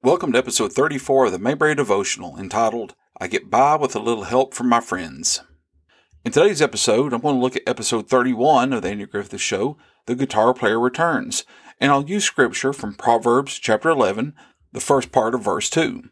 Welcome to episode 34 of the Mayberry Devotional entitled, I Get By with a Little Help from My Friends. In today's episode, I'm going to look at episode 31 of the Andy Griffith Show, The Guitar Player Returns, and I'll use scripture from Proverbs chapter 11, the first part of verse 2.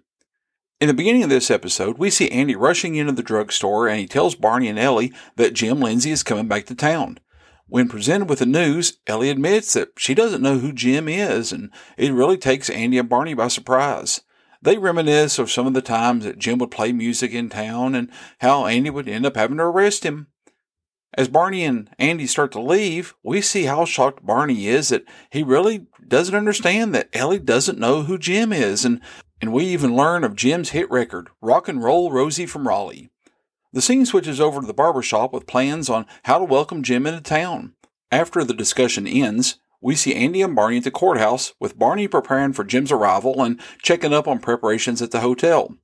In the beginning of this episode, we see Andy rushing into the drugstore and he tells Barney and Ellie that Jim Lindsay is coming back to town. When presented with the news, Ellie admits that she doesn't know who Jim is, and it really takes Andy and Barney by surprise. They reminisce of some of the times that Jim would play music in town and how Andy would end up having to arrest him. As Barney and Andy start to leave, we see how shocked Barney is that he really doesn't understand that Ellie doesn't know who Jim is, and, and we even learn of Jim's hit record, Rock and Roll Rosie from Raleigh. The scene switches over to the barber shop with plans on how to welcome Jim into town. After the discussion ends, we see Andy and Barney at the courthouse, with Barney preparing for Jim's arrival and checking up on preparations at the hotel.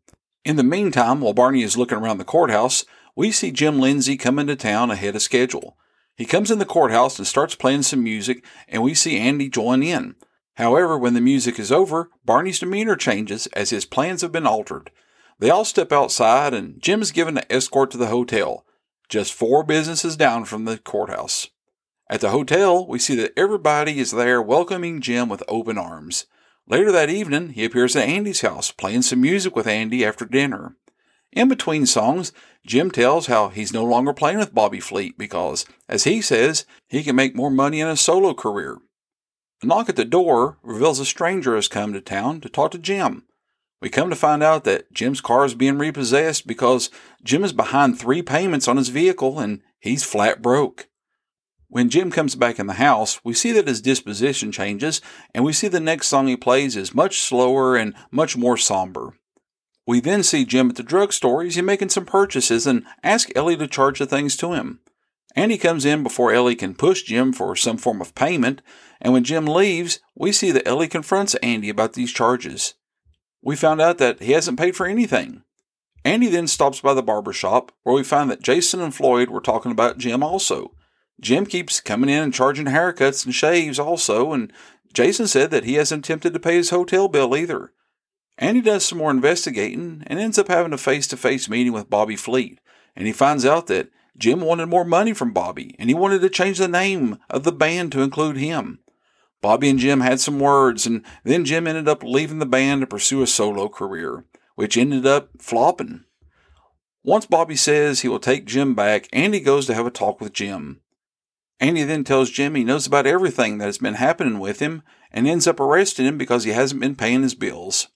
In the meantime, while Barney is looking around the courthouse, we see Jim Lindsay come into town ahead of schedule. He comes in the courthouse and starts playing some music, and we see Andy join in. However, when the music is over, Barney's demeanor changes as his plans have been altered. They all step outside, and Jim is given an escort to the hotel, just four businesses down from the courthouse. At the hotel, we see that everybody is there welcoming Jim with open arms. Later that evening, he appears at Andy's house, playing some music with Andy after dinner. In between songs, Jim tells how he's no longer playing with Bobby Fleet because, as he says, he can make more money in a solo career. A knock at the door reveals a stranger has come to town to talk to Jim. We come to find out that Jim's car is being repossessed because Jim is behind three payments on his vehicle and he's flat broke. When Jim comes back in the house, we see that his disposition changes, and we see the next song he plays is much slower and much more somber. We then see Jim at the drugstore he's making some purchases and ask Ellie to charge the things to him. Andy comes in before Ellie can push Jim for some form of payment, and when Jim leaves, we see that Ellie confronts Andy about these charges we found out that he hasn't paid for anything. Andy then stops by the barber shop where we find that Jason and Floyd were talking about Jim also. Jim keeps coming in and charging haircuts and shaves also, and Jason said that he hasn't attempted to pay his hotel bill either. Andy does some more investigating and ends up having a face to face meeting with Bobby Fleet, and he finds out that Jim wanted more money from Bobby and he wanted to change the name of the band to include him. Bobby and Jim had some words, and then Jim ended up leaving the band to pursue a solo career, which ended up flopping. Once Bobby says he will take Jim back, Andy goes to have a talk with Jim. Andy then tells Jim he knows about everything that has been happening with him and ends up arresting him because he hasn't been paying his bills.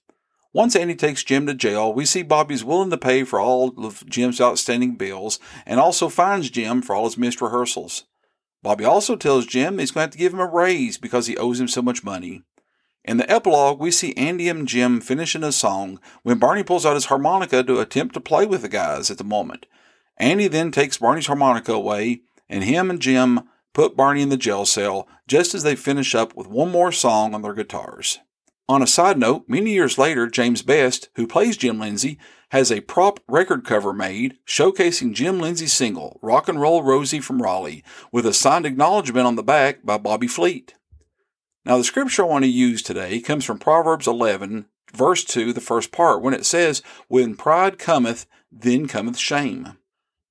Once Andy takes Jim to jail, we see Bobby's willing to pay for all of Jim's outstanding bills and also fines Jim for all his missed rehearsals. Bobby also tells Jim he's going to have to give him a raise because he owes him so much money. In the epilogue, we see Andy and Jim finishing a song when Barney pulls out his harmonica to attempt to play with the guys at the moment. Andy then takes Barney's harmonica away, and him and Jim put Barney in the jail cell just as they finish up with one more song on their guitars. On a side note, many years later, James Best, who plays Jim Lindsay, has a prop record cover made showcasing Jim Lindsay's single, Rock and Roll Rosie from Raleigh, with a signed acknowledgement on the back by Bobby Fleet. Now, the scripture I want to use today comes from Proverbs 11, verse 2, the first part, when it says, When pride cometh, then cometh shame.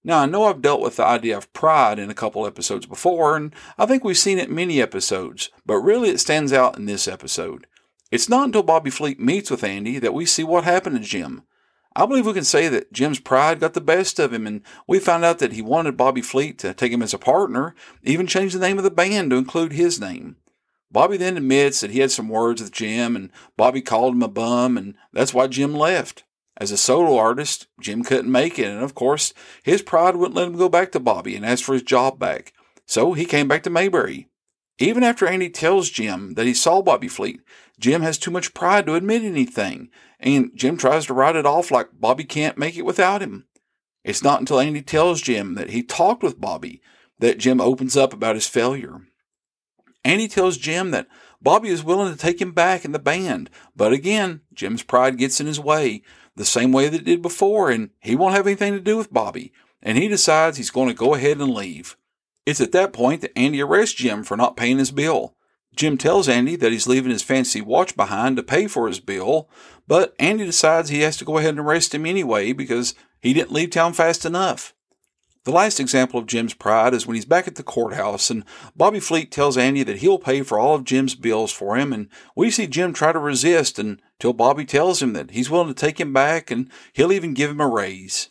Now, I know I've dealt with the idea of pride in a couple episodes before, and I think we've seen it many episodes, but really it stands out in this episode. It's not until Bobby Fleet meets with Andy that we see what happened to Jim. I believe we can say that Jim's pride got the best of him, and we found out that he wanted Bobby Fleet to take him as a partner, even change the name of the band to include his name. Bobby then admits that he had some words with Jim, and Bobby called him a bum, and that's why Jim left. As a solo artist, Jim couldn't make it, and of course, his pride wouldn't let him go back to Bobby and ask for his job back. So he came back to Mayberry. Even after Andy tells Jim that he saw Bobby Fleet, Jim has too much pride to admit anything, and Jim tries to write it off like Bobby can't make it without him. It's not until Andy tells Jim that he talked with Bobby that Jim opens up about his failure. Andy tells Jim that Bobby is willing to take him back in the band, but again, Jim's pride gets in his way, the same way that it did before, and he won't have anything to do with Bobby, and he decides he's going to go ahead and leave. It's at that point that Andy arrests Jim for not paying his bill. Jim tells Andy that he's leaving his fancy watch behind to pay for his bill, but Andy decides he has to go ahead and arrest him anyway because he didn't leave town fast enough. The last example of Jim's pride is when he's back at the courthouse and Bobby Fleet tells Andy that he'll pay for all of Jim's bills for him, and we see Jim try to resist until Bobby tells him that he's willing to take him back and he'll even give him a raise.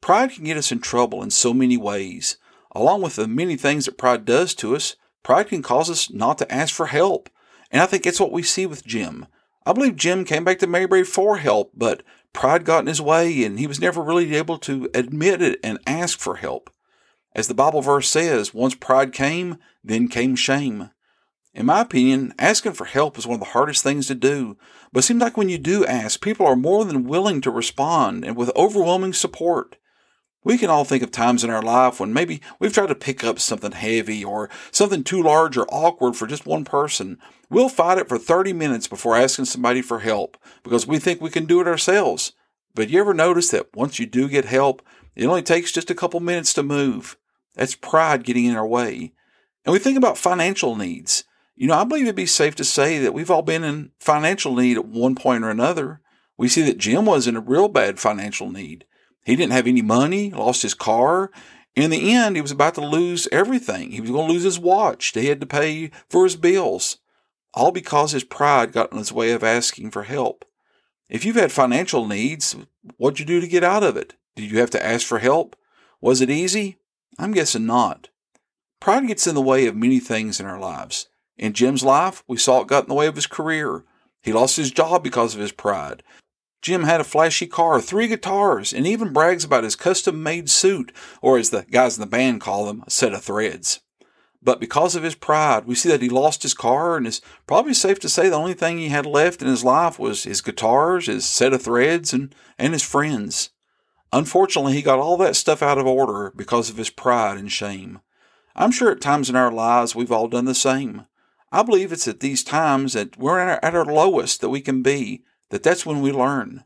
Pride can get us in trouble in so many ways. Along with the many things that pride does to us, pride can cause us not to ask for help. And I think that's what we see with Jim. I believe Jim came back to Mayberry for help, but pride got in his way and he was never really able to admit it and ask for help. As the Bible verse says, once pride came, then came shame. In my opinion, asking for help is one of the hardest things to do, but it seems like when you do ask, people are more than willing to respond and with overwhelming support. We can all think of times in our life when maybe we've tried to pick up something heavy or something too large or awkward for just one person. We'll fight it for 30 minutes before asking somebody for help because we think we can do it ourselves. But you ever notice that once you do get help, it only takes just a couple minutes to move? That's pride getting in our way. And we think about financial needs. You know, I believe it'd be safe to say that we've all been in financial need at one point or another. We see that Jim was in a real bad financial need. He didn't have any money, lost his car. In the end, he was about to lose everything. He was going to lose his watch. He had to pay for his bills. All because his pride got in his way of asking for help. If you've had financial needs, what'd you do to get out of it? Did you have to ask for help? Was it easy? I'm guessing not. Pride gets in the way of many things in our lives. In Jim's life, we saw it got in the way of his career. He lost his job because of his pride. Jim had a flashy car, three guitars, and even brags about his custom made suit, or as the guys in the band call them, a set of threads. But because of his pride, we see that he lost his car, and it's probably safe to say the only thing he had left in his life was his guitars, his set of threads, and, and his friends. Unfortunately, he got all that stuff out of order because of his pride and shame. I'm sure at times in our lives we've all done the same. I believe it's at these times that we're at our lowest that we can be that that's when we learn.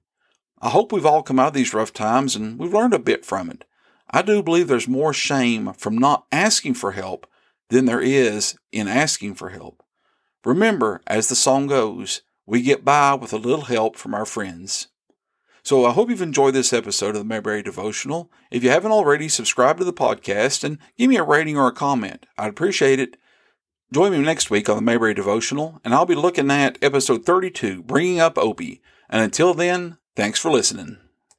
I hope we've all come out of these rough times and we've learned a bit from it. I do believe there's more shame from not asking for help than there is in asking for help. Remember, as the song goes, we get by with a little help from our friends. So I hope you've enjoyed this episode of the Mayberry Devotional. If you haven't already, subscribe to the podcast and give me a rating or a comment. I'd appreciate it. Join me next week on the Mayberry Devotional, and I'll be looking at episode 32, Bringing Up Opie. And until then, thanks for listening.